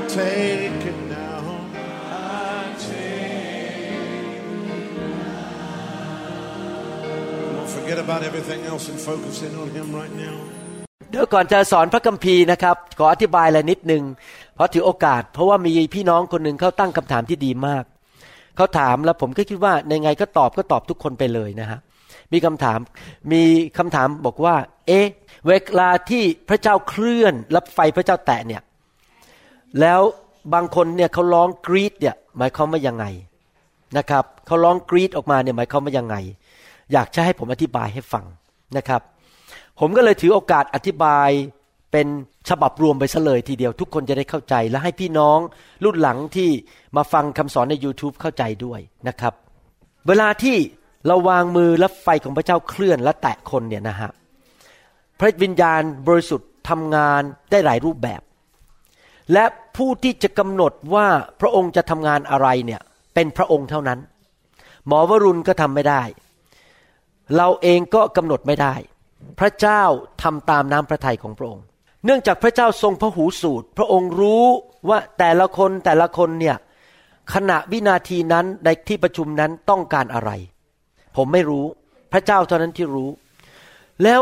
I take it now. I take it now. Don't forget about everything else and focus in on Him right now. เดี๋ยวก่อนจะสอนพระคัมภีร์นะครับ ขออธิบายอะไรนิดนึงเพราะถือโอกาส เพราะว่ามีพี่น้องคนหนึ่งเขาตั้งคำถามที่ดีมาก เขาถามแล้วผมก็คิดว่าในไงก็ตอบก็ตอบทุกคนไปเลยนะฮะมีคำถามมีคำถามบอกว่า เอ๊ะเวลาที่พระเจ้าเคลื่อน แล้วไฟพระเจ้าแตะเนี่ย แล้วบางคนเนี่ยเขาร้องกรีดเนี่ยหมายความว่ายังไงนะครับเขาร้องกรีดออกมาเนี่ยหมายความว่ายังไง อยากจะให้ผมอธิบายให้ฟังนะครับ ผมก็เลยถือโอกาสอธิบายเป็นฉบับรวมไปซะเลยทีเดียวทุกคนจะได้เข้าใจ และให้พี่น้องรุ่นหลังที่มาฟังคำสอนใน YouTube เข้าใจด้วยนะครับ เวลาที่เราวางมือและไฟของพระเจ้าเคลื่อนและแตะคนเนี่ยนะฮะพระวิญญาณบริสุทธิ์ทำงานได้หลายรูปแบบ และผู้ที่จะกำหนดว่าพระองค์จะทำงานอะไรเนี่ยเป็นพระองค์เท่านั้น หมอวรุณก็ทำไม่ได้ เราเองก็กำหนดไม่ได้ พระเจ้าทำตามน้ำพระทัยของพระองค์ เนื่องจากพระเจ้าทรงพระหูสูตร พระองค์รู้ว่าแต่ละคนแต่ละคนเนี่ยขณะวินาทีนั้นในที่ประชุมนั้นต้องการอะไร ผมไม่รู้พระเจ้าเท่านั้นที่รู้ แล้ว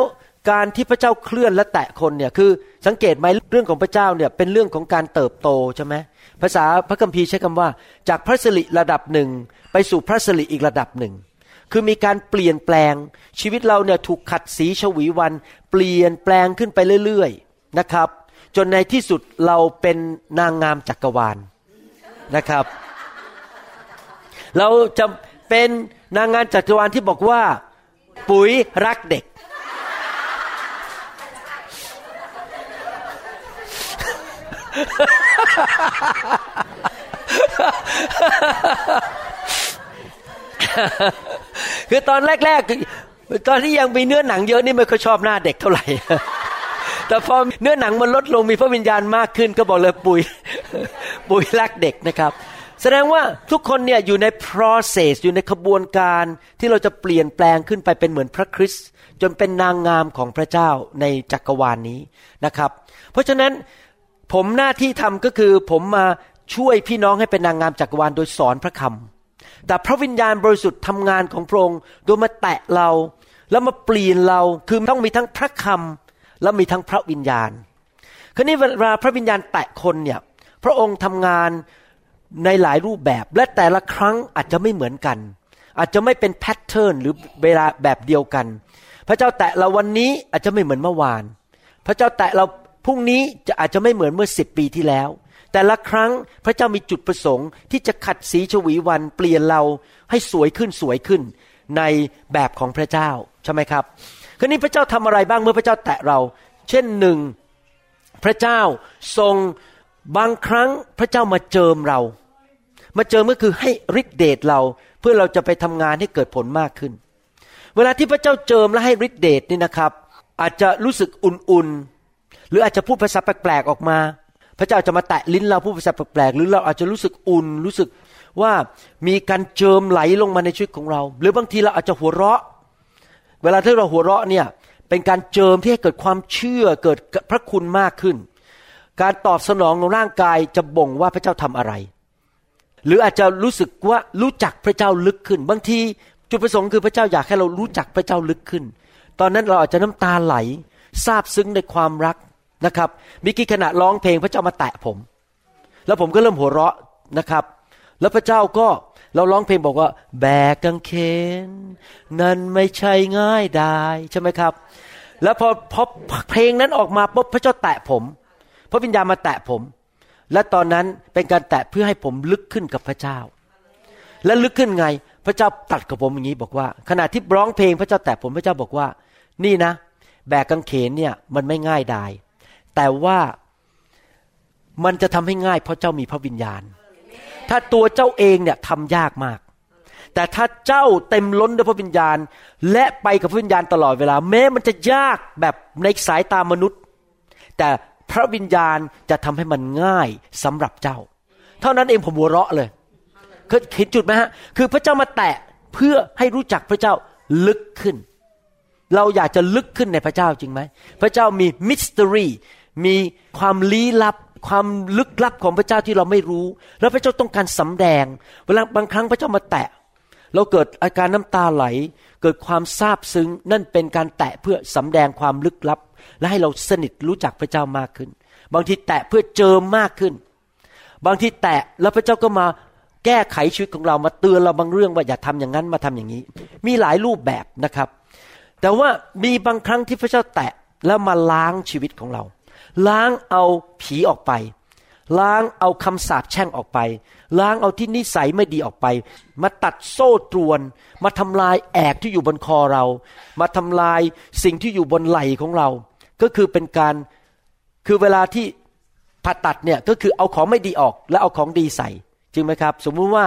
การที่พระเจ้าเคลื่อนและแตะคนเนี่ยคือสังเกตไหมเรื่องของพระเจ้าเนี่ยเป็นเรื่องของการเติบโตใช่ไหมภาษาพระคัมภีร์ใช้คำว่า จากพระสิริระดับหนึ่งไปสู่พระสิริอีกระดับหนึ่ง คือมีการเปลี่ยนแปลงชีวิตเราเนี่ยถูกขัดสีฉวีวัน เปลี่ยนแปลงขึ้นไปเรื่อยๆนะครับ จนในที่สุดเราเป็นนางงามจักรวาลนะครับ เราจะเป็นนางงามจักรวาลที่บอกว่า ปุ๋ยรักเด็ก คือตอนแรกๆ ตอนที่ยังมีเนื้อหนังเยอะนี่ไม่ค่อยชอบหน้าเด็กเท่าไหร่ แต่พอเนื้อหนังมันลดลงมีพระวิญญาณมากขึ้น ก็บอกเลยปุ๋ยปุ๋ยรักเด็กนะครับ แสดงว่าทุกคนเนี่ยอยู่ใน process อยู่ในขบวนการที่เราจะเปลี่ยนแปลงขึ้นไปเป็นเหมือนพระคริสต์จนเป็นนางงามของพระเจ้าในจักรวาลนนี้นะครับ เพราะฉะนั้น ผมหน้าที่ทำก็คือผมมาช่วยพี่น้องให้เป็นนางงามจักรวาลโดยสอนพระคำแต่พระวิญญาณบริสุทธิ์ทำงานของพระองค์โดยมาแตะเรา แล้วมาเปลี่ยนเราคือต้องมีทั้งพระคำและมีทั้งพระวิญญาณคราวนี้เวลาพระวิญญาณแตะคนเนี่ยพระองค์ทำงานในหลายรูปแบบและแต่ละครั้งอาจจะไม่เหมือนกัน อาจจะไม่เป็นแพทเทิร์นหรือเวลาแบบเดียวกัน พระเจ้าแตะเราวันนี้อาจจะไม่เหมือนเมื่อวาน พระเจ้าแตะเรา พรุ่งนี้จะอาจจะไม่เหมือนเมื่อสิบปีที่แล้ว แต่ละครั้งพระเจ้ามีจุดประสงค์ที่จะขัดสีชวีวันเปลี่ยนเราให้สวยขึ้นสวยขึ้น ในแบบของพระเจ้าใช่ไหมครับคราวนี้พระเจ้าทำอะไรบ้างเมื่อพระเจ้าแตะเรา เช่นหนึ่งพระเจ้าทรงบางครั้งพระเจ้ามาเจิมเรา มาเจิมก็คือให้ฤทธิเดชเราเพื่อเราจะไปทำงานให้เกิดผลมากขึ้น เวลาที่พระเจ้าเจิมและให้ฤทธิเดชนี่นะครับ อาจจะรู้สึกอุ่นๆ หรืออาจจะพูดภาษาแปลกๆออกมา พระเจ้าจะมาแตะลิ้นเราพูดภาษาแปลกๆหรือเราอาจจะรู้สึกอุ่นรู้สึกว่ามีการเจิมไหลลงมาในชีวิตของเรา หรือบางทีเราอาจจะหัวเราะ เวลาที่เราหัวเราะเนี่ยเป็นการเจิมที่ให้เกิดความเชื่อเกิดพระคุณมากขึ้น การตอบสนองของร่างกายจะบ่งว่าพระเจ้าทำอะไร หรืออาจจะรู้สึกว่ารู้จักพระเจ้าลึกขึ้น บางทีจุดประสงค์คือพระเจ้าอยากให้เรารู้จักพระเจ้าลึกขึ้น ตอนนั้นเราอาจจะน้ำตาไหลซาบซึ้งในความรัก นะครับมีกี่ขณะร้องเพลงพระเจ้ามาแตะผม แล้วผมก็เริ่มหัวเราะนะครับ แล้วพระเจ้าก็เราร้องเพลงบอกว่า แบกกางเขนนั้นไม่ใช่ง่ายไดายใช่ไหมครับ แล้วพอพอเพลงนั้นออกมาปุ๊บพระเจ้าแตะผม พระวิญญาณมาแตะผม และตอนนั้นเป็นการแตะเพื่อให้ผมลึกขึ้นกับพระเจ้า และลึกขึ้นไง พระเจ้าตัดกับผมอย่างนี้บอกว่า ขณะที่ร้องเพลงพระเจ้าแตะผมพระเจ้าบอกว่า นี่นะ แบกกางเขนเนี่ยมันไม่ง่ายดาย แต่ว่ามันจะทำให้ง่ายเพราะเจ้ามีพระวิญญาณ ถ้าตัวเจ้าเองเนี่ยทำยากมาก แต่ถ้าเจ้าเต็มล้นด้วยพระวิญญาณ และไปกับพระวิญญาณตลอดเวลา แม้มันจะยากแบบในสายตามนุษย์ แต่พระวิญญาณจะทำให้มันง่ายสำหรับเจ้า เท่านั้นเองผมหัวเราะเลยเห็นจุดไหมฮะ คือพระเจ้ามาแตะเพื่อให้รู้จักพระเจ้าลึกขึ้น เราอยากจะลึกขึ้นในพระเจ้าจริงไหม พระเจ้ามีมิสตรีมีความลี้ลับ ความลึกลับของพระเจ้าที่เราไม่รู้ แล้วพระเจ้าต้องการสำแดงเวลาบางครั้งพระเจ้ามาแตะ เราเกิดอาการน้ำตาไหล เกิดความซาบซึ้งนั่นเป็นการแตะเพื่อสำแดงความลึกลับ และให้เราสนิทรู้จักพระเจ้ามากขึ้น บางทีแตะเพื่อเจิมมากขึ้น บางทีแตะแล้วพระเจ้าก็มาแก้ไขชีวิตของเรามาเตือนเราบางเรื่องว่าอย่าทำอย่างนั้นมาทำอย่างนี้ มีหลายรูปแบบนะครับ แต่ว่ามีบางครั้งที่พระเจ้าแตะแล้วมาล้างชีวิตของเรา ล้างเอาผีออกไป ล้างเอาคำสาปแช่งออกไป ล้างเอาที่นิสัยไม่ดีออกไป มาตัดโซ่ตรวน มาทำลายแอกที่อยู่บนคอเรา มาทำลายสิ่งที่อยู่บนไหล่ของเรา ก็คือเป็นการคือเวลาที่ผ่าตัดเนี่ยก็คือเอาของไม่ดีออกแล้วเอาของดีใส่ จริงไหมครับ สมมุติว่า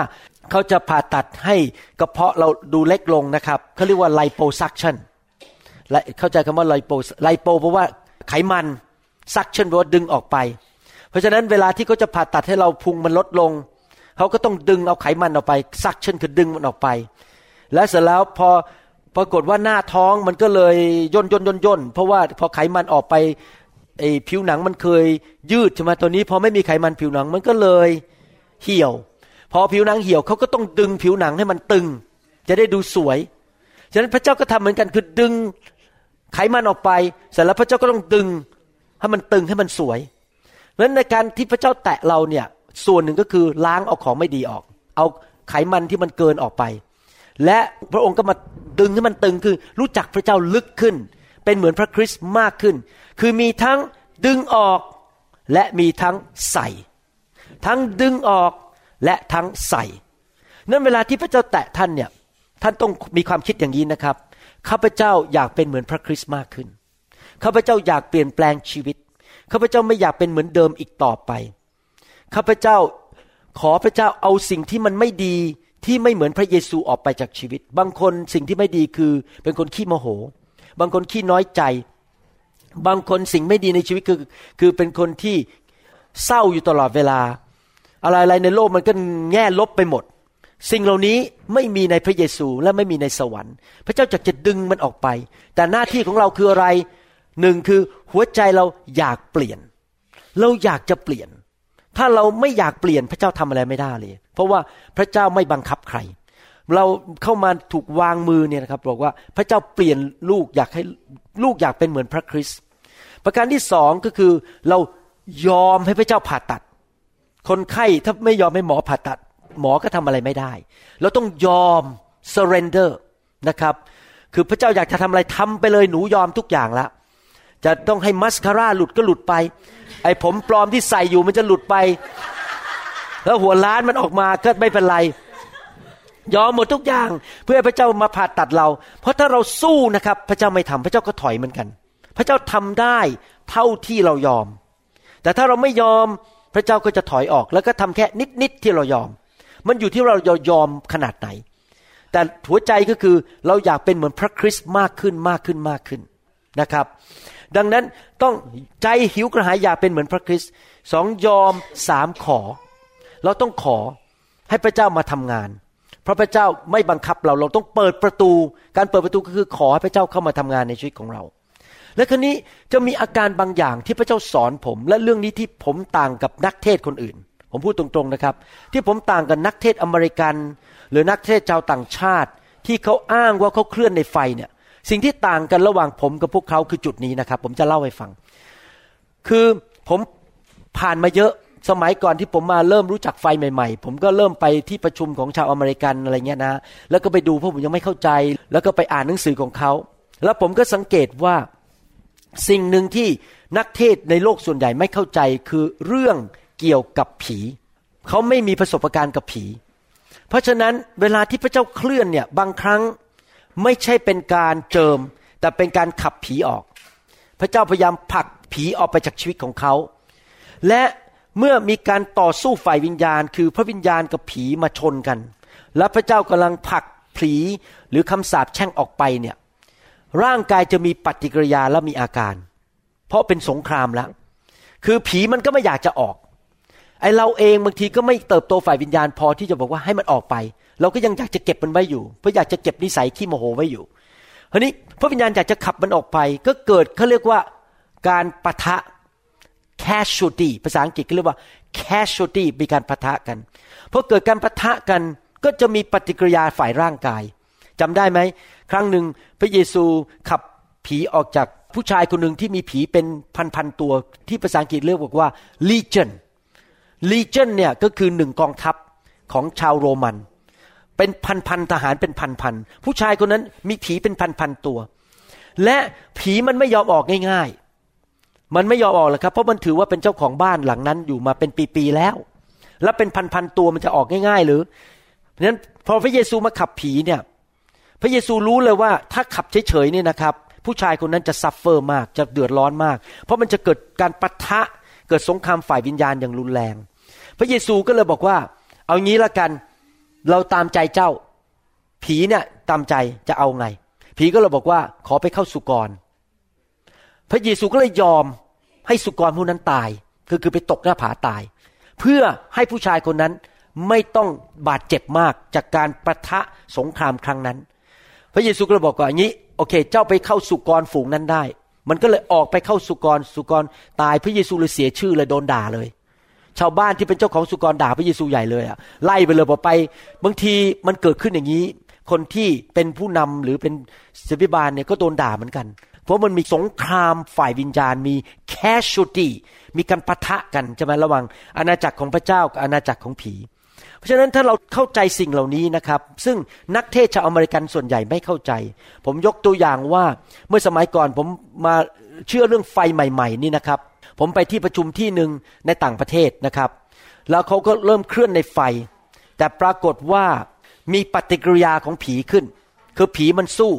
เขาจะผ่าตัดให้กระเพาะเราดูเล็กลงนะครับเขาเรียกว่า liposuction เข้าใจคำว่า lipo lipo เพราะว่าไขมัน suction ว่าดึงออกไป เพราะฉะนั้นเวลาที่เขาจะผ่าตัดให้เราพุงมันลดลง เขาก็ต้องดึงเอาไขมันออกไป suction คือดึงมันออกไป และเสร็จแล้วพอปรากฏว่าหน้าท้องมันก็เลยย่นย่นย่นย่นเพราะว่าพอไขมันออกไปไอ้ผิวหนังมันเคยยืดใช่ไหมตัวนี้ พอไม่มีไขมันผิวหนังมันก็เลยเหี่ยว พอผิวหนังเหี่ยวเขาก็ต้องดึงผิวหนังให้มันตึง จะได้ดูสวยฉะนั้นพระเจ้าก็ทำเหมือนกันคือดึงไขมันออกไปเสร็จแล้วพระเจ้าก็ต้องดึง ให้มันตึงให้มันสวยเพราะฉะนั้นในการที่พระเจ้าแตะเราเนี่ยส่วนหนึ่งก็คือล้างเอาของไม่ดีออก เอาไขมันที่มันเกินออกไป และพระองค์ก็มาดึงให้มันตึงคือรู้จักพระเจ้าลึกขึ้น เป็นเหมือนพระคริสต์มากขึ้น คือมีทั้งดึงออกและมีทั้งใส่ ทั้งดึงออกและทั้งใส่นั้นเวลาที่พระเจ้าแตะท่านเนี่ยท่านต้องมีความคิดอย่างนี้นะครับข้าพเจ้าอยากเป็นเหมือนพระคริสต์มากขึ้น ข้าพเจ้าอยากเปลี่ยนแปลงชีวิต ข้าพเจ้าไม่อยากเป็นเหมือนเดิมอีกต่อไป ข้าพเจ้าขอพระเจ้าเอาสิ่งที่มันไม่ดีที่ไม่เหมือนพระเยซูออกไปจากชีวิต บางคนสิ่งที่ไม่ดีคือเป็นคนขี้โมโห บางคนขี้น้อยใจ บางคนสิ่งไม่ดีในชีวิตคือ คือเป็นคนที่เศร้าอยู่ตลอดเวลา อะไรๆในโลกมันก็แง่ลบไปหมด สิ่งเหล่านี้ไม่มีในพระเยซูและไม่มีในสวรรค์ พระเจ้าจะจะดึงมันออกไป แต่หน้าที่ของเราคืออะไร หนึ่งคือหัวใจเราอยากเปลี่ยน เราอยากจะเปลี่ยน ถ้าเราไม่อยากเปลี่ยนพระเจ้าทำอะไรไม่ได้เลย เพราะว่าพระเจ้าไม่บังคับใคร เราเข้ามาถูกวางมือเนี่ยนะครับบอกว่าพระเจ้าเปลี่ยนลูกอยากให้ลูกอยากเป็นเหมือนพระคริสต์ประการที่สองก็คือเรายอมให้พระเจ้าผ่าตัด คนไข้ถ้าไม่ยอมให้หมอผ่าตัด หมอก็ทำอะไรไม่ได้ เราต้องยอม surrender นะครับ คือพระเจ้าอยากจะทำอะไรทำไปเลยหนูยอมทุกอย่างแล้ว จะต้องให้มัสคาร่าหลุดก็หลุดไป ไอ้ผมปลอมที่ใส่อยู่มันจะหลุดไป แล้วหัวล้านมันออกมาก็ไม่เป็นไร ยอมหมดทุกอย่าง เพื่อพระเจ้ามาผ่าตัดเรา เพราะถ้าเราสู้นะครับ พระเจ้าไม่ทำพระเจ้าก็ถอยเหมือนกัน พระเจ้าทำได้เท่าที่เรายอม แต่ถ้าเราไม่ยอมพระเจ้าก็จะถอยออก แล้วก็ทำแค่นิดๆที่เรายอม มันอยู่ที่เรายอมขนาดไหน แต่หัวใจก็คือเราอยากเป็นเหมือนพระคริสต์มากขึ้นมากขึ้นมากขึ้นนะครับ ดังนั้นต้องใจหิวกระหายอยากเป็นเหมือนพระคริสต์สองยอมสามขอ เราต้องขอให้พระเจ้ามาทำงาน เพราะพระเจ้าไม่บังคับเราเราต้องเปิดประตู การเปิดประตูก็คือขอให้พระเจ้าเข้ามาทำงานในชีวิตของเรา และครนี้จะมีอาการบางอย่างที่พระเจ้าสอนผม และเรื่องนี้ที่ผมต่างกับนักเทศคนอื่น ผมพูดตรงๆนะครับ ที่ผมต่างกับนักเทศอเมริกัน หรือนักเทศชาวต่างชาติ ที่เขาอ้างว่าเขาเคลื่อนในไฟเนี่ย สิ่งที่ต่างกันระหว่างผมกับพวกเขาคือจุดนี้นะครับ ผมจะเล่าให้ฟัง คือผมผ่านมาเยอะสมัยก่อนที่ผมมาเริ่มรู้จักไฟใหม่ๆ ผมก็เริ่มไปที่ประชุมของชาวอเมริกันอะไรเงี้ยนะ แล้วก็ไปดูเพราะผมยังไม่เข้าใจ แล้วก็ไปอ่านหนังสือของเขา แล้วผมก็สังเกตว่าสิ่งหนึ่งที่นักเทศในโลกส่วนใหญ่ไม่เข้าใจคือเรื่องเกี่ยวกับผี เขาไม่มีประสบการณ์กับผี เพราะฉะนั้นเวลาที่พระเจ้าเคลื่อนเนี่ยบางครั้ง ไม่ใช่เป็นการเจิม แต่เป็นการขับผีออก พระเจ้าพยายามผลักผีออกไปจากชีวิตของเขา และเมื่อมีการต่อสู้ฝ่ายวิญญาณ คือพระวิญญาณกับผีมาชนกัน และพระเจ้ากำลังผลักผีหรือคำสาปแช่งออกไปเนี่ยร่างกายจะมีปฏิกิริยาและมีอาการ เพราะเป็นสงครามแล้ว คือผีมันก็ไม่อยากจะออก ไอเราเองบางทีก็ไม่เติบโตฝ่ายวิญญาณพอที่จะบอกว่าให้มันออกไป เราก็ยังอยากจะเก็บมันไว้อยู่ เพราะอยากจะเก็บนิสัยขี้โมโหไว้อยู่ทีนี้พระวิญญาณอยากจะขับมันออกไป ก็เกิดเขาเรียกว่าการปะทะ casualty ภาษาอังกฤษก็เรียกว่า casualty มีการปะทะกันพอเกิดการปะทะกันก็จะมีปฏิกิริยาฝ่ายร่างกายจำได้ไหม ครั้งหนึ่งพระเยซูขับผีออกจากผู้ชายคนหนึ่งที่มีผีเป็นพันๆตัว ที่ภาษาอังกฤษเรียกว่า legion legion เนี่ยก็คือหนึ่งกองทัพของชาวโรมัน เป็นพันๆทหารเป็นพันๆผู้ชายคนนั้นมีผีเป็นพันๆตัว และผีมันไม่ยอมออกง่าย ๆ มันไม่ยอมออกหรอกครับ เพราะมันถือว่าเป็นเจ้าของบ้านหลังนั้นอยู่มาเป็นปีๆแล้ว แล้วเป็นพันๆตัวมันจะออกง่าย ๆ หรือเพราะฉะนั้นพอพระเยซูมาขับผีเนี่ย พระเยซูรู้เลยว่าถ้าขับเฉยๆเนี่ยนะครับ ผู้ชายคนนั้นจะ suffer มากจะเดือดร้อนมาก เพราะมันจะเกิดการปะทะเกิดสงครามฝ่ายวิญญาณอย่างรุนแรง พระเยซูก็เลยบอกว่า เอางี้ละกัน เราตามใจเจ้า ผีเนี่ยตามใจจะเอาไง ผีก็เลยบอกว่าขอไปเข้าสุกร พระเยซูก็เลยยอมให้สุกรฝูงนั้นตาย คือคือไปตกหน้าผาตาย เพื่อให้ผู้ชายคนนั้นไม่ต้องบาดเจ็บมากจากการประทะสงครามครั้งนั้น พระเยซูก็เลยบอกว่าอย่างนี้ โอเค เจ้าไปเข้าสุกรฝูงนั้นได้ มันก็เลยออกไปเข้าสุกรสุกรตายพระเยซูเลยเสียชื่อเลยโดนด่าเลย ชาวบ้านที่เป็นเจ้าของสุกรด่าพระเยซูใหญ่เลยอะไล่ไปเลยบอกไป บางทีมันเกิดขึ้นอย่างนี้ คนที่เป็นผู้นำหรือเป็นศิบิบาลเนี่ยก็โดนด่าเหมือนกัน เพราะมันมีสงครามฝ่ายวิญญาณ มี casualty มีการปะทะกันใช่ไหมระหว่างอาณาจักรของพระเจ้ากับอาณาจักรของผี เพราะฉะนั้นถ้าเราเข้าใจสิ่งเหล่านี้นะครับ ซึ่งนักเทศชาวอเมริกันส่วนใหญ่ไม่เข้าใจ ผมยกตัวอย่างว่าเมื่อสมัยก่อนผมมาเชื่อเรื่องไฟใหม่ ๆ นี่นะครับ ผมไปที่ประชุมที่หนึ่งในต่างประเทศนะครับ แล้วเขาก็เริ่มเคลื่อนในไฟ แต่ปรากฏว่ามีปฏิกิริยาของผีขึ้น คือผีมันสู้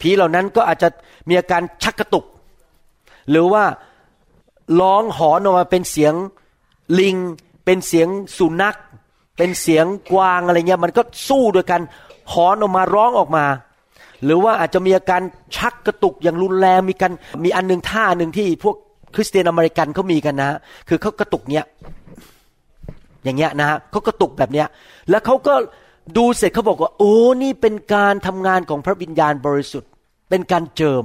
ผีเหล่านั้นก็อาจจะมีอาการชักกระตุก หรือว่าร้องหอนออกมาเป็นเสียงลิง เป็นเสียงสุนัข เป็นเสียงกวางอะไรเงี้ยมันก็สู้ด้วยกันหอนออกมาร้องออกมา หรือว่าอาจจะมีอาการชักกระตุกอย่างรุนแรงมีกันมีอันหนึ่งท่าหนึ่งที่พวก คริสเตียนอเมริกันเขามีกันนะ คือเขากระตุกเนี้ย อย่างเงี้ยนะฮะเขากระตุกแบบเนี้ย แล้วเขาก็ดูเสร็จเขาบอกว่า โอ้นี่เป็นการทำงานของพระวิญญาณบริสุทธิ์ เป็นการเจิม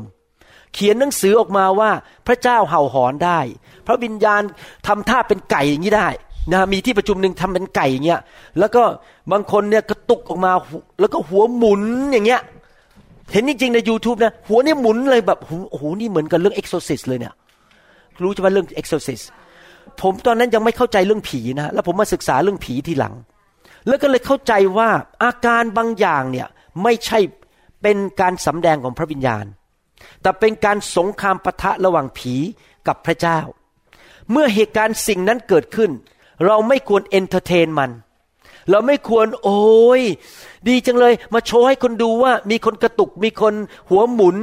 เขียนหนังสือออกมาว่าพระเจ้าเห่าหอนได้ พระวิญญาณทำท่าเป็นไก่อย่างนี้ได้นะมีที่ประชุมหนึ่งทำเป็นไก่อย่างเงี้ยแล้วก็บางคนเนี่ยกระตุกออกมาแล้วก็หัวหมุนอย่างเงี้ย เห็นจริงๆใน YouTube นะหัวเนี่ยหมุนเลยแบบโอ้โหนี่เหมือนกับเรื่องเอ็กโซซิสเลยเนี่ย รู้ใช่ไหมเรื่องเอ็กโซซิสผมตอนนั้นยังไม่เข้าใจเรื่องผีนะแล้วผมมาศึกษาเรื่องผีทีหลัง แล้วก็เลยเข้าใจว่าอาการบางอย่างเนี่ยไม่ใช่เป็นการสำแดงของพระวิญญาณ แต่เป็นการสงครามปะทะระหว่างผีกับพระเจ้า เมื่อเหตุการณ์สิ่งนั้นเกิดขึ้น เราไม่ควรเอนเตอร์เทนมัน เราไม่ควรโอ้ยดีจังเลย มาโชว์ให้คนดูว่า มีคนกระตุก มีคนหัวหมุน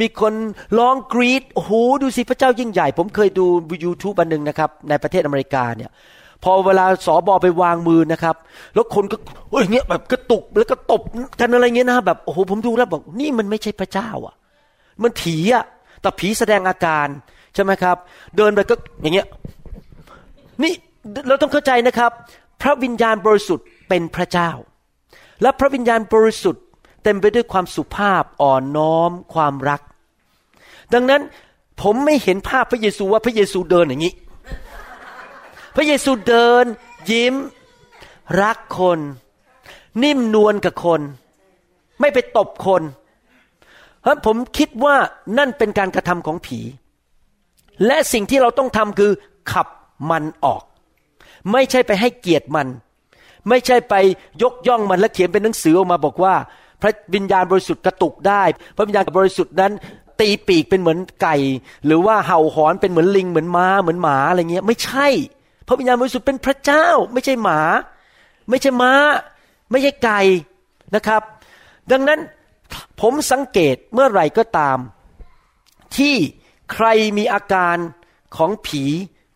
มีคนร้องกรีดโอ้โหดูสิพระเจ้ายิ่งใหญ่ ผมเคยดู YouTube อันหนึ่งนะครับ ในประเทศอเมริกาเนี่ย พอเวลาสอบอไปวางมือนะครับ แล้วคนก็เอ้ยเงี้ยแบบกระตุกแล้วก็ตบกันอะไรเงี้ยนะแบบโอ้โหผมดูแล้วบอกนี่มันไม่ใช่พระเจ้าอะ มันผีอะแต่ผีแสดงอาการใช่ไหมครับ เดินไปก็อย่างเงี้ยนี่เราต้องเข้าใจนะครับ พระวิญญาณบริสุทธิ์เป็นพระเจ้า และพระวิญญาณบริสุทธิ์เต็มไปด้วยความสุภาพอ่อนน้อมความรัก ดังนั้นผมไม่เห็นภาพพระเยซูว่าพระเยซูเดินอย่างนี้ พระเยซูเดิน ยิ้ม รักคน นิ่มนวลกับคน ไม่ไปตบคนเพราะผมคิดว่านั่นเป็นการกระทำของผี และสิ่งที่เราต้องทำคือขับมันออก ไม่ใช่ไปให้เกียรติมัน ไม่ใช่ไปยกย่องมันและเขียนเป็นหนังสือออกมาบอกว่า พระวิญญาณบริสุทธิ์กระตุกได้ พระวิญญาณบริสุทธิ์นั้น ตีปีกเป็นเหมือนไก่ หรือว่าเห่าหอนเป็นเหมือนลิงเหมือนม้าเหมือนหมาอะไรเงี้ย ไม่ใช่ พระวิญญาณบริสุทธิ์เป็นพระเจ้า ไม่ใช่หมา ไม่ใช่ม้า ไม่ใช่ไก่นะครับ ดังนั้นผมสังเกตเมื่อไหร่ก็ตาม ที่ใครมีอาการของผี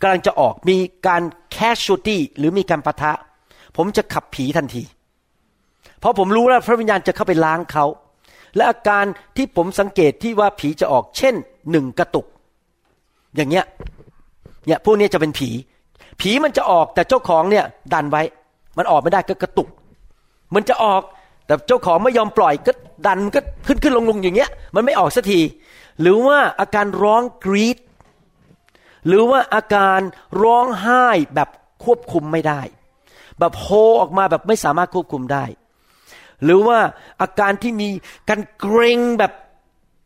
กำลังจะออกมีการแคชชูตี้หรือมีการประทะ ผมจะขับผีทันที เพราะผมรู้แล้วพระวิญญาณจะเข้าไปล้างเขา และอาการที่ผมสังเกตที่ว่าผีจะออก เช่นหนึ่งกระตุก อย่างเงี้ยเนี่ยพวกนี้จะเป็นผี ผีมันจะออกแต่เจ้าของเนี่ยดันไว้ มันออกไม่ได้ก็กระตุก มันจะออกแต่เจ้าของไม่ยอมปล่อยก็ดันก็ขึ้นขึ้นลงลงอย่างเงี้ย มันไม่ออกสักที หรือว่าอาการร้องกรีด หรือว่าอาการร้องไห้แบบควบคุมไม่ได้ แบบโฮออกมาแบบไม่สามารถควบคุมได้ หรือว่าอาการที่มีการเกรงแบบ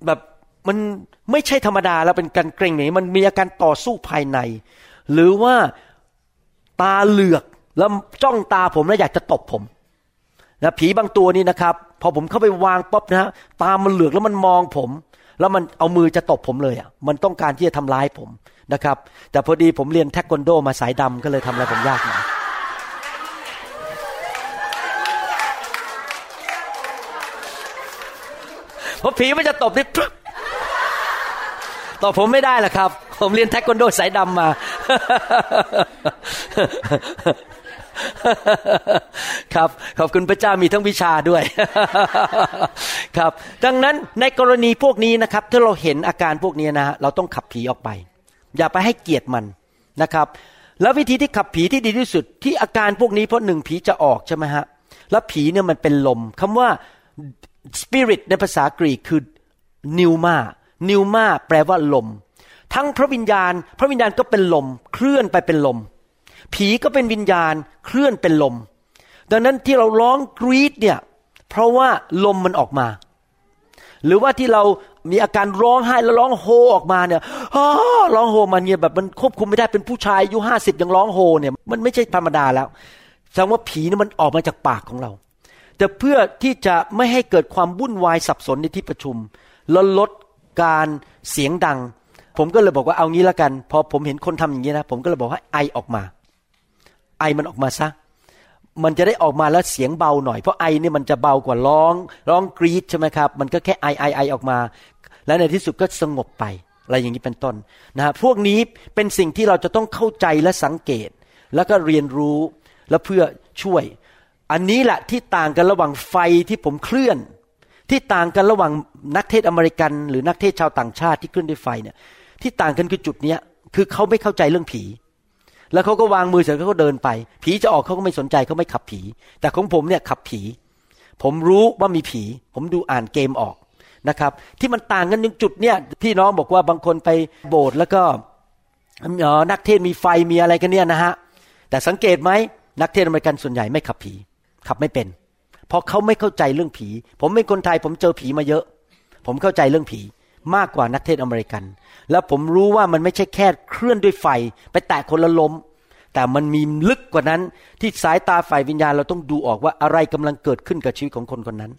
แบบมันไม่ใช่ธรรมดาแล้วเป็นการเกรงนี่มันมีอาการต่อสู้ภายใน หรือว่าตาเหลือกแล้วจ้องตาผมแล้วอยากจะตบผมนะผีบางตัวนี่นะครับ พอผมเข้าไปวางป๊อบนะฮะตามันเหลือกแล้วมันมองผม แล้วมันเอามือจะตบผมเลยอะมันต้องการที่จะทำร้ายผมนะครับ แต่พอดีผมเรียนเทควันโดมาสายดำก็เลยทำอะไรผมยากหน่อยพอผีมันจะตบนี่ตอบผมไม่ได้หรอครับ ผมเรียนเทควันโดสายดำมา ครับ ขอบคุณพระเจ้ามีทั้งวิชาด้วย ครับ ดังนั้นในกรณีพวกนี้นะครับถ้าเราเห็นอาการพวกนี้นะเราต้องขับผีออกไป อย่าไปให้เกียรติมันนะครับ แล้ววิธีที่ขับผีที่ดีที่สุดที่อาการพวกนี้เพราะหนึ่งผีจะออกใช่ไหมฮะแล้วผีเนี่ยมันเป็นลมคำว่า spirit ในภาษากรีกคือนิวมานิวมาแปลว่าลม ทั้งพระวิญญาณ พระวิญญาณก็เป็นลม เคลื่อนไปเป็นลม ผีก็เป็นวิญญาณ เคลื่อนเป็นลม ดังนั้นที่เราร้องกรีดเนี่ยเพราะว่าลมมันออกมา หรือว่าที่เรามีอาการร้องไห้แล้วร้องโฮออกมาเนี่ยร้องโฮมันเนี่ยแบบมันควบคุมไม่ได้เป็นผู้ชายอายุห้าสิบยังร้องโฮเนี่ยมันไม่ใช่ธรรมดาแล้วแสดงว่าผีนี่มันออกมาจากปากของเรา แต่เพื่อที่จะไม่ให้เกิดความวุ่นวายสับสนในที่ประชุมแล้วลดการเสียงดัง ผมก็เลยบอกว่าเอางี้ละกัน พอผมเห็นคนทำอย่างนี้นะ ผมก็เลยบอกให้ไอออกมา ไอมันออกมาซะ มันจะได้ออกมาแล้วเสียงเบาหน่อยเพราะไอเนี่ยมันจะเบากว่าร้องร้องกรีดใช่ไหมครับ มันก็แค่ไอไอไอออกมา และในที่สุดก็สงบไปอะไรอย่างนี้เป็นต้นนะฮะพวกนี้เป็นสิ่งที่เราจะต้องเข้าใจและสังเกต แล้วก็เรียนรู้และเพื่อช่วย อันนี้แหละที่ต่างกันระหว่างไฟที่ผมเคลื่อน ที่ต่างกันระหว่างนักเทศอเมริกันหรือนักเทศชาวต่างชาติที่เคลื่อนด้วยไฟเนี่ยที่ต่างกันคือจุดเนี้ยคือเขาไม่เข้าใจเรื่องผี แล้วเขาก็วางมือเสร็จเขาก็เดินไป ผีจะออกเขาก็ไม่สนใจเขาไม่ขับผี แต่ของผมเนี่ยขับผี ผมรู้ว่ามีผี ผมดูอ่านเกมออกนะครับ ที่มันต่างกันตรงจุดเนี่ยพี่น้องบอกว่าบางคนไปโบสถ์แล้วก็นักเทศมีไฟมีอะไรกันเนี่ยนะฮะแต่สังเกตไหมนักเทศอเมริกันส่วนใหญ่ไม่ขับผี ขับไม่เป็น เพราะเขาไม่เข้าใจเรื่องผี ผมเป็นคนไทยผมเจอผีมาเยอะ ผมเข้าใจเรื่องผี มากกว่านักเทศอเมริกัน แล้วผมรู้ว่ามันไม่ใช่แค่เคลื่อนด้วยไฟ ไปแตะคนละลมแต่มันมีลึกกว่านั้นที่สายตาฝ่ายวิญญาณเราต้องดูออกว่าอะไรกำลังเกิดขึ้นกับชีวิตของคนคนนั้น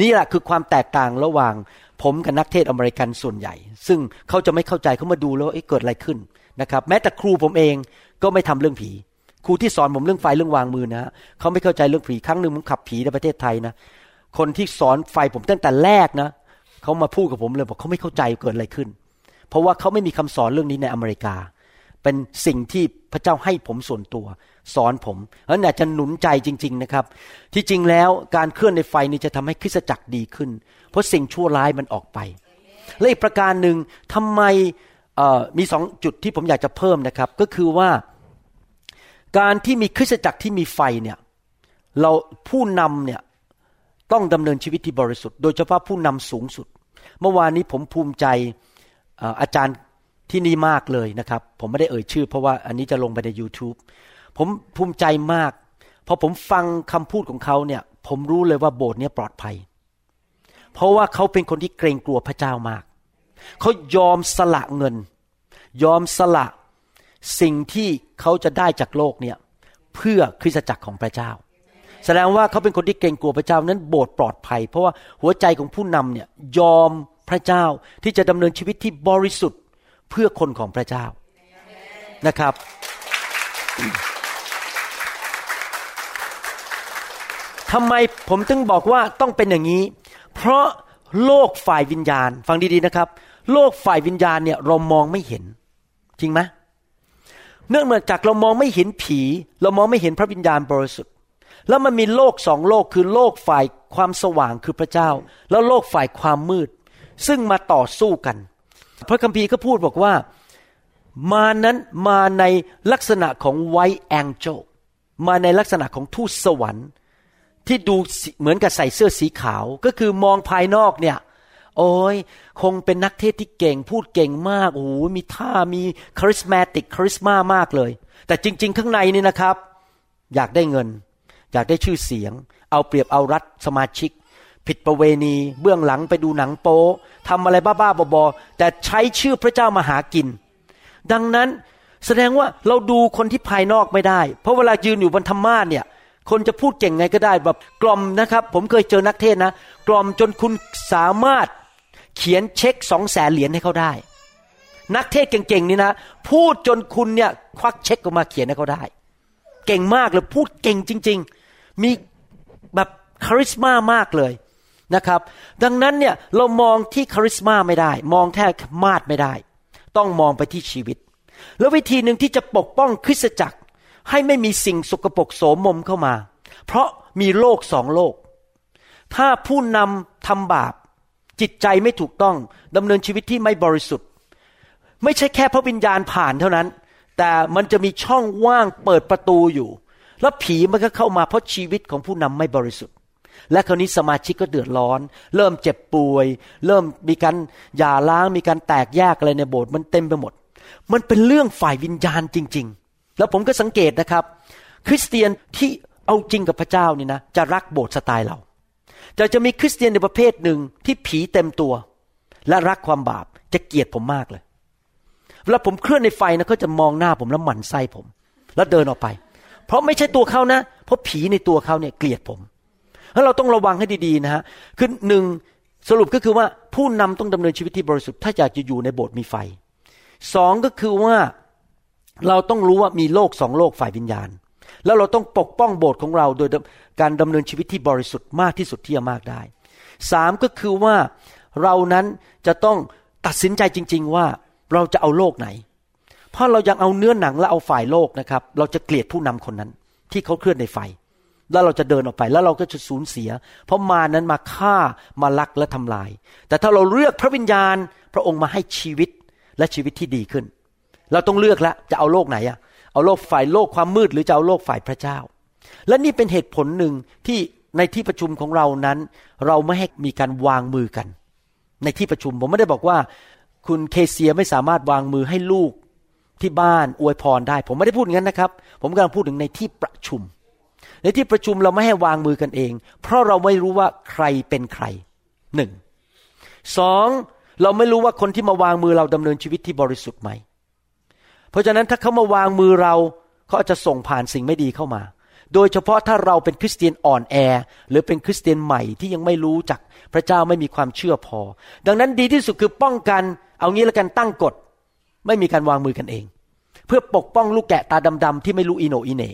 นี่แหละคือความแตกต่างระหว่าง ผมกับนักเทศอเมริกันส่วนใหญ่ ซึ่งเขาจะไม่เข้าใจเขามาดูแล้วเกิดอะไรขึ้นนะครับ แม้แต่ครูผมเองก็ไม่ทำเรื่องผี ครูที่สอนผมเรื่องไฟเรื่องวางมือนะเขาไม่เข้าใจเรื่องผีครั้งหนึ่งผมขับผีในประเทศไทยนะคนที่สอนไฟผมตั้งแต่แรกนะ เขามาพูดกับผมเลยบอกเขาไม่เข้าใจเกิดอะไรขึ้น เพราะว่าเขาไม่มีคำสอนเรื่องนี้ในอเมริกา เป็นสิ่งที่พระเจ้าให้ผมส่วนตัว สอนผมเพราะนั้นจะหนุนใจจริง ๆนะครับ ที่จริงแล้วการเคลื่อนในไฟนี้จะทำให้คริสตจักรดีขึ้น เพราะสิ่งชั่วร้ายมันออกไป และอีกประการหนึ่งทำไมมีสองจุดที่ผมอยากจะเพิ่มนะครับ ก็คือว่า การที่มีคริสตจักรที่มีไฟเนี่ยเราผู้นำเนี่ยต้องดำเนินชีวิตที่บริสุทธิ์ โดยเฉพาะผู้นำสูงสุด เมื่อวานนี้ผมภูมิใจอาจารย์ที่นี่มากเลยนะครับ ผมไม่ได้เอ่ยชื่อ เพราะว่าอันนี้จะลงไปใน YouTube ผมภูมิใจมากพอผมฟังคำพูดของเขาเนี่ย ผมรู้เลยว่าโบสถ์นี้ปลอดภัย เพราะว่าเขาเป็นคนที่เกรงกลัวพระเจ้ามาก เขายอมสละเงิน ยอมสละสิ่งที่เขาจะได้จากโลกเนี่ย เพื่อคริสตจักรของพระเจ้า แสดงว่าเขาเป็นคนที่เกรงกลัวพระเจ้านั้นโบสถ์ปลอดภัย เพราะว่าหัวใจของผู้นำเนี่ยยอมพระเจ้าที่จะดำเนินชีวิตที่บริสุทธิ์เพื่อคนของพระเจ้านะครับ ทำไมผมถึงบอกว่าต้องเป็นอย่างนี้ เพราะโลกฝ่ายวิญญาณ ฟังดีๆนะครับ โลกฝ่ายวิญญาณเนี่ยเรามองไม่เห็น จริงไหมเนื่องมาจากเรามองไม่เห็นผี เรามองไม่เห็นพระวิญญาณบริสุทธิ์ แล้วมันมีโลกสองโลกคือโลกฝ่ายความสว่างคือพระเจ้า แล้วโลกฝ่ายความมืด ซึ่งมาต่อสู้กัน พระคัมภีร์ก็พูดบอกว่ามานั้นมาในลักษณะของไวแองเจลมาในลักษณะของทูตสวรรค์ ที่ดูเหมือนกับใส่เสื้อสีขาว ก็คือมองภายนอกเนี่ยโอ้ยคงเป็นนักเทศที่เก่งพูดเก่งมากโอ้โหมีท่ามีคาริสมาติกคาริสมามากเลย แต่จริง ๆ ข้างในนี่นะครับ อยากได้เงิน อยากได้ชื่อเสียง เอาเปรียบเอารัดสมาชิก ผิดประเวณีเบื้องหลังไปดูหนังโป๊ทำอะไรบ้าๆบอๆแต่ใช้ชื่อพระเจ้ามาหากิน ดังนั้นแสดงว่าเราดูคนที่ภายนอกไม่ได้ เพราะเวลายืนอยู่บนธรรมาเนี่ย คนจะพูดเก่งไงก็ได้แบบกล่อมนะครับ ผมเคยเจอนักเทศนะ กล่อมจนคุณสามารถเขียนเช็คสองแสนเหรียญให้เขาได้ นักเทศเก่งๆนี่นะ พูดจนคุณเนี่ยควักเช็คออกมาเขียนให้เขาได้ เก่งมากเลยพูดเก่งจริง ๆ มีแบบคาริสมามากเลยนะครับ ดังนั้นเนี่ยเรามองที่คาริสมาไม่ได้ มองแค่มาดไม่ได้ ต้องมองไปที่ชีวิต แล้ววิธีหนึ่งที่จะปกป้องคริสตจักรให้ไม่มีสิ่งสกปรกโสมมเข้ามา เพราะมีโลกสองโลก ถ้าผู้นำทำบาป จิตใจไม่ถูกต้องดำเนินชีวิตที่ไม่บริสุทธิ์ ไม่ใช่แค่พระวิญญาณผ่านเท่านั้น แต่มันจะมีช่องว่างเปิดประตูอยู่ แล้วผีมันก็เข้ามาเพราะชีวิตของผู้นำไม่บริสุทธิ์ และคราวนี้สมาชิกก็เดือดร้อน เริ่มเจ็บป่วย เริ่มมีการหย่าร้างมีการแตกแยกอะไรในโบสถ์มันเต็มไปหมด มันเป็นเรื่องฝ่ายวิญญาณจริง ๆ แล้วผมก็สังเกตนะครับ คริสเตียนที่เอาจริงกับพระเจ้านี่นะจะรักโบสถ์สไตล์เราจะจะมีคริสเตียนในประเภทหนึ่งที่ผีเต็มตัว และรักความบาปจะเกลียดผมมากเลย เวลาผมเคลื่อนในไฟนะเขาจะมองหน้าผมแล้วหมั่นไส้ผม แล้วเดินออกไป เพราะไม่ใช่ตัวเขานะ เพราะผีในตัวเขาเนี่ยเกลียดผมแล้วเราต้องระวังให้ดีๆนะฮะคือหนึ่งสรุปก็คือว่าผู้นำต้องดำเนินชีวิตที่บริสุทธิ์ถ้าอยากจะอยู่ในโบสถ์มีไฟสองก็คือว่าเราต้องรู้ว่ามีโลกสองโลกฝ่ายวิญญาณ แล้วเราต้องปกป้องโบสถ์ของเราโดยการดำเนินชีวิตที่บริสุทธิ์มากที่สุดที่จะมากได้สามก็คือว่าเรานั้นจะต้องตัดสินใจจริง ๆ ว่า เราจะเอาโลกไหน เพราะเรายังเอาเนื้อหนังและเอาฝ่ายโลกนะครับ เราจะเกลียดผู้นำคนนั้น ที่เขาเคลื่อนในไฟ แล้วเราจะเดินออกไปแล้วเราก็จะสูญเสีย เพราะมานั้นมาฆ่ามาลักและทำลาย แต่ถ้าเราเลือกพระวิญญาณพระองค์มาให้ชีวิตและชีวิตที่ดีขึ้น เราต้องเลือกแล้วจะเอาโลกไหนอะเอาโลกฝ่ายโลกความมืดหรือจะเอาโลกฝ่ายพระเจ้า และนี่เป็นเหตุผลหนึ่งที่ในที่ประชุมของเรานั้น เราไม่ให้มีการวางมือกัน ในที่ประชุมผมไม่ได้บอกว่า คุณเคเซียไม่สามารถวางมือให้ลูกที่บ้านอวยพรได้ ผมไม่ได้พูดงั้นนะครับ ผมกำลังพูดถึงในที่ประชุม ในที่ประชุมเราไม่ให้วางมือกันเอง เพราะเราไม่รู้ว่าใครเป็นใครหนึ่งสองเราไม่รู้ว่าคนที่มาวางมือเราดำเนินชีวิตที่บริสุทธิ์ไหม เพราะฉะนั้นถ้าเขามาวางมือเราเขาอาจจะส่งผ่านสิ่งไม่ดีเข้ามา โดยเฉพาะถ้าเราเป็นคริสเตียนอ่อนแอ หรือเป็นคริสเตียนใหม่ที่ยังไม่รู้จักพระเจ้าไม่มีความเชื่อพอ ดังนั้นดีที่สุดคือป้องกัน เอางี้แล้วกันตั้งกฎไม่มีการวางมือกันเอง เพื่อปกป้องลูกแกะตาดำๆที่ไม่รู้อิโนอิเน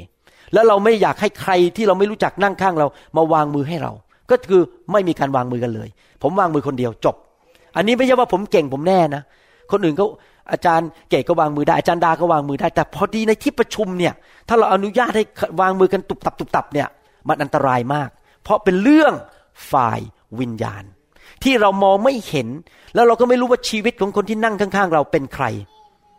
แล้วเราไม่อยากให้ใครที่เราไม่รู้จักนั่งข้างเรา มาวางมือให้เรา ก็คือไม่มีการวางมือกันเลย ผมวางมือคนเดียวจบ อันนี้ไม่ใช่ว่าผมเก่งผมแน่นะคนอื่นเขาอาจารย์เก๋ก็วางมือได้อาจารย์ดาก็วางมือได้ แต่พอดีในที่ประชุมเนี่ย ถ้าเราอนุญาตให้วางมือกันตุบตับตุบตับเนี่ยมันอันตรายมาก เพราะเป็นเรื่องฝ่ายวิญญาณ ที่เรามองไม่เห็น แล้วเราก็ไม่รู้ว่าชีวิตของคนที่นั่งข้างๆ เราเป็นใคร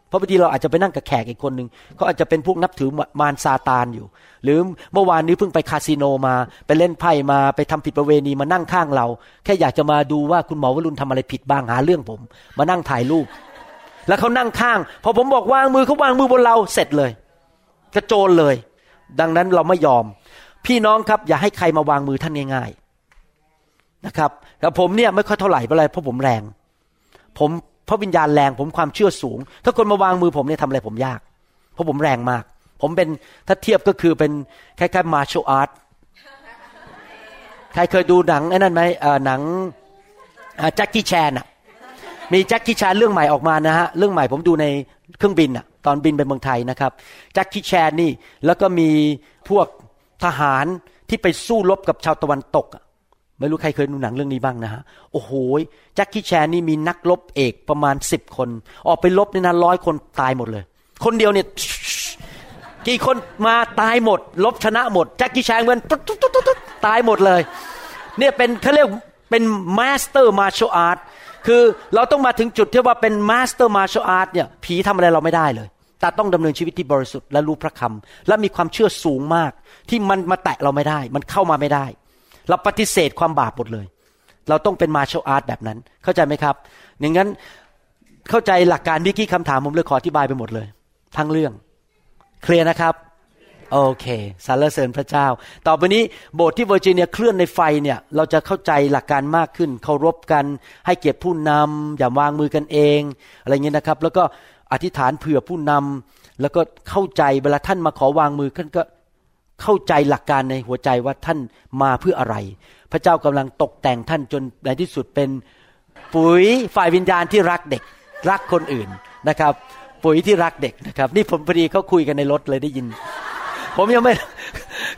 เพราะบางทีเราอาจจะไปนั่งกับแขกอีกคนหนึ่งเขาอาจจะเป็นพวกนับถือมารซาตานอยู่ หรือเมื่อวานนี้เพิ่งไปคาสิโนมา ไปเล่นไพ่มาไปทำผิดประเวณีมานั่งข้างเรา แค่อยากจะมาดูว่าคุณหมอวรุณทำอะไรผิดบ้างหาเรื่องผม มานั่งถ่ายรูปแล้วเขานั่งข้าง พอผมบอกวางมือเขาวางมือบนเราเสร็จเลย กระโจนเลย ดังนั้นเราไม่ยอม พี่น้องครับอย่าให้ใครมาวางมือท่านง่ายๆ นะครับแต่ผมเนี่ยไม่ค่อยเท่าไหร่เพราะอะไรเพราะผมแรง ผมพระวิญญาณแรงผมความเชื่อสูง ถ้าคนมาวางมือผมเนี่ยทำอะไรผมยาก เพราะผมแรงมาก ผมเป็นถ้าเทียบก็คือเป็นคล้ายๆมาร์ชอาร์ตใครเคยดูหนังไอ้นั่นไหมหนังแจ็คกี้แชนอะมีแจ็คกี้แชนเรื่องใหม่ออกมานะฮะเรื่องใหม่ผมดูในเครื่องบินอะตอนบินไปเมืองไทยนะครับแจ็คกี้แชนนี่แล้วก็มีพวกทหารที่ไปสู้รบกับชาวตะวันตก ไม่รู้ใครเคยดูหนังเรื่องนี้บ้างนะฮะ โอ้โหแจ็คกี้แชนนี่มีนักรบเอกประมาณสิบคน ออกไปรบในนั้นร้อยคนตายหมดเลย คนเดียวเนี่ยกี่คนมาตายหมด รบชนะหมดแจ็คกี้ชานเงี้ยตายหมดเลย เนี่ยเป็นเขาเรียกเป็น master martial art คือเราต้องมาถึงจุดที่ว่าเป็น master martial art เนี่ยผีทำอะไรเราไม่ได้เลย แต่ต้องดำเนินชีวิตที่บริสุทธิ์และรู้พระคำและมีความเชื่อสูงมาก ที่มันมาแตะเราไม่ได้ มันเข้ามาไม่ได้ เราปฏิเสธความบาปหมดเลย เราต้องเป็นมาร์ชอาร์ตแบบนั้น เข้าใจไหมครับอย่างนั้นเข้าใจหลักการเมื่อกี้คำถามผมเลยขออธิบายไปหมดเลย ทั้งเรื่อง เคลียร์นะครับโอเคสรรเสริญพระเจ้า ต่อไปนี้โบสถ์ที่เวอร์จิเนียเคลื่อนในไฟเนี่ย เราจะเข้าใจหลักการมากขึ้น เคารพกัน ให้เกียรติผู้นำอย่าวางมือกันเอง อะไรเงี้ยนะครับ แล้วก็อธิษฐานเผื่อผู้นำแล้วก็เข้าใจเวลาท่านมาขอวางมือท่านก็ เข้าใจหลักการในหัวใจว่าท่านมาเพื่ออะไร พระเจ้ากำลังตกแต่งท่านจนในที่สุดเป็นปุ๋ยฝ่ายวิญญาณที่รักเด็ก รักคนอื่นนะครับ ปุ๋ยที่รักเด็กนะครับ นี่ผมพอดีเขาคุยกันในรถเลยได้ยิน ผมยังไม่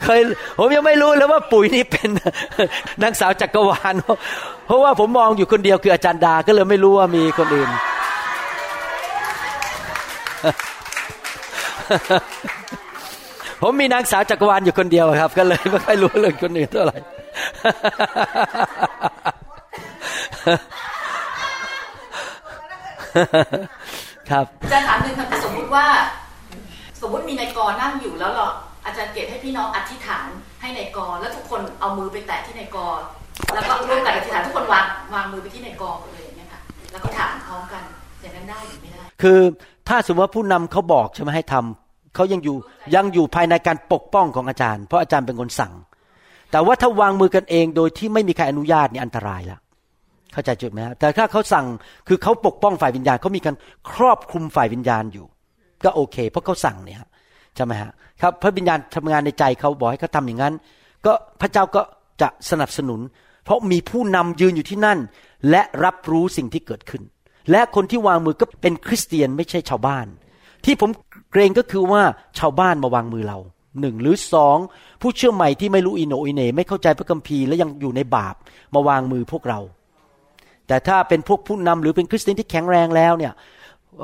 เคยผมยังไม่รู้เลยว่าปุ๋ยนี่เป็นนางสาวจักรวาลเพราะว่าผมมองอยู่คนเดียวคืออาจารย์ดาก็เลยไม่รู้ว่ามีคนอื่น ผมมีนางสาวจักรวาลอยู่คนเดียวครับ ก็เลยไม่ค่อยรู้เรื่องคนอื่นเท่าไหร่ครับอาจารย์ถามหนึ่งค่ะสมมุติว่า สมมติมีนายกรนั่งอยู่แล้วเราอาจารย์เกตให้พี่น้องอธิษฐานให้นายกรแล้วทุกคนเอามือไปแตะที่นายกรแล้วก็ร่วมกันอธิษฐานทุกคนวางวางมือไปที่นายกรเลยอย่างนี้ค่ะแล้วก็ถามพร้อมกันอย่างนั้นได้หรือไม่ได้ คือถ้าสมมติว่าผู้นำเขาบอกใช่ไหมให้ทำ เขายังอยู่ยังอยู่ภายในการปกป้องของอาจารย์ เพราะอาจารย์เป็นคนสั่ง แต่ว่าถ้าวางมือกันเองโดยที่ไม่มีใครอนุญาตนี่อันตรายแล้วเข้าใจจุดไหมฮะแต่ถ้าเขาสั่งคือเขาปกป้องฝ่ายวิญญาณเขามีการครอบคลุมฝ่ายวิญญาณอยู่ ก็โอเค เพราะเขาสั่งเนี่ยใช่ไหมฮะครับพระวิญญาณทำงานในใจเขาบอกให้เขาทาอย่างนั้น ก็พระเจ้าก็จะสนับสนุน เพราะมีผู้นำยืนอยู่ที่นั่น และรับรู้สิ่งที่เกิดขึ้น และคนที่วางมือก็เป็นคริสเตียนไม่ใช่ชาวบ้าน ที่ผมเกรงก็คือว่าชาวบ้านมาวางมือเราหนึ่งหรือสองผู้เชื่อใหม่ที่ไม่รู้อินโนอินเนไม่เข้าใจพระคัมภีร์และยังอยู่ในบาปมาวางมือพวกเรา แต่ถ้าเป็นพวกผู้นำหรือเป็นคริสเตียนที่แข็งแรงแล้วเนี่ย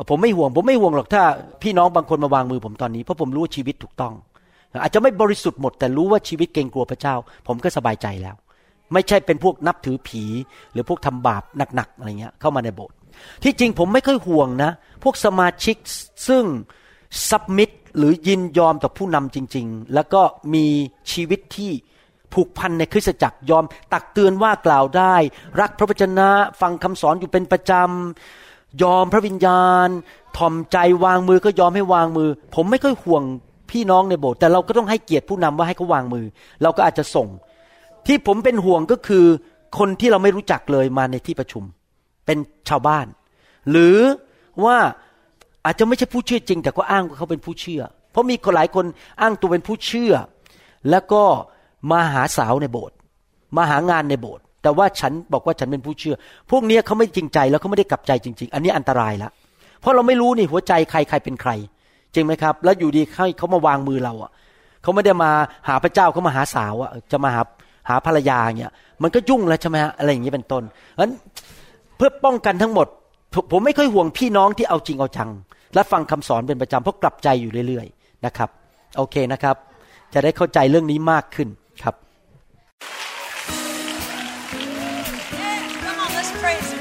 ผมไม่ห่วง ผมไม่ห่วงหรอกถ้า พี่น้องบางคนมาวางมือผมตอนนี้เพราะผมรู้ว่าชีวิตถูกต้อง อาจจะไม่บริสุทธิ์หมด แต่รู้ว่าชีวิตเกรงกลัวพระเจ้า ผมก็สบายใจแล้ว ไม่ใช่เป็นพวกนับถือผี หรือพวกทำบาปหนักๆอะไรเงี้ยเข้ามาในโบสถ์ ที่จริงผมไม่ค่อยห่วงนะ พวกสมาชิกซึ่งซับมิดหรือยินยอมต่อผู้นำจริง ๆ แล้วก็มีชีวิตที่ผูกพันในคริสตจักรยอม ตักเตือนว่ากล่าวได้ รักพระวจนะฟังคำสอนอยู่เป็นประจำ ยอมพระวิญญาณถ่อมใจวางมือก็ยอมให้วางมือ ผมไม่ค่อยห่วงพี่น้องในโบสถ์แต่เราก็ต้องให้เกียรติผู้นำว่าให้เขาวางมือ เราก็อาจจะส่ง ที่ผมเป็นห่วงก็คือคนที่เราไม่รู้จักเลยมาในที่ประชุม เป็นชาวบ้าน หรือว่าอาจจะไม่ใช่ผู้เชื่อจริง แต่ก็อ้างว่าเขาเป็นผู้เชื่อ เพราะมีคนหลายคนอ้างตัวเป็นผู้เชื่อ แล้วก็มาหาสาวในโบสถ์มาหางานในโบสถ์แต่ว่าฉันบอกว่าฉันเป็นผู้เชื่อ พวกนี้เขาไม่จริงใจแล้วเขาไม่ได้กลับใจจริง ๆ อันนี้อันตรายละเพราะเราไม่รู้นี่หัวใจใครใครเป็นใคร จริงไหมครับ แล้วอยู่ดีเขาเขามาวางมือเราอะเขาไม่ได้มาหาพระเจ้าเขามาหาสาวอะจะมาหาหาภรรยาเนี่ยมันก็ยุ่งแล้วใช่ไหมฮะอะไรอย่างนี้เป็นต้นเพราะเพื่อป้องกันทั้งหมด ผมไม่ค่อยห่วงพี่น้องที่เอาจริงเอาจัง และฟังคำสอนเป็นประจำเพราะกลับใจอยู่เรื่อยๆนะครับ โอเคนะครับ จะได้เข้าใจเรื่องนี้มากขึ้นครับเรา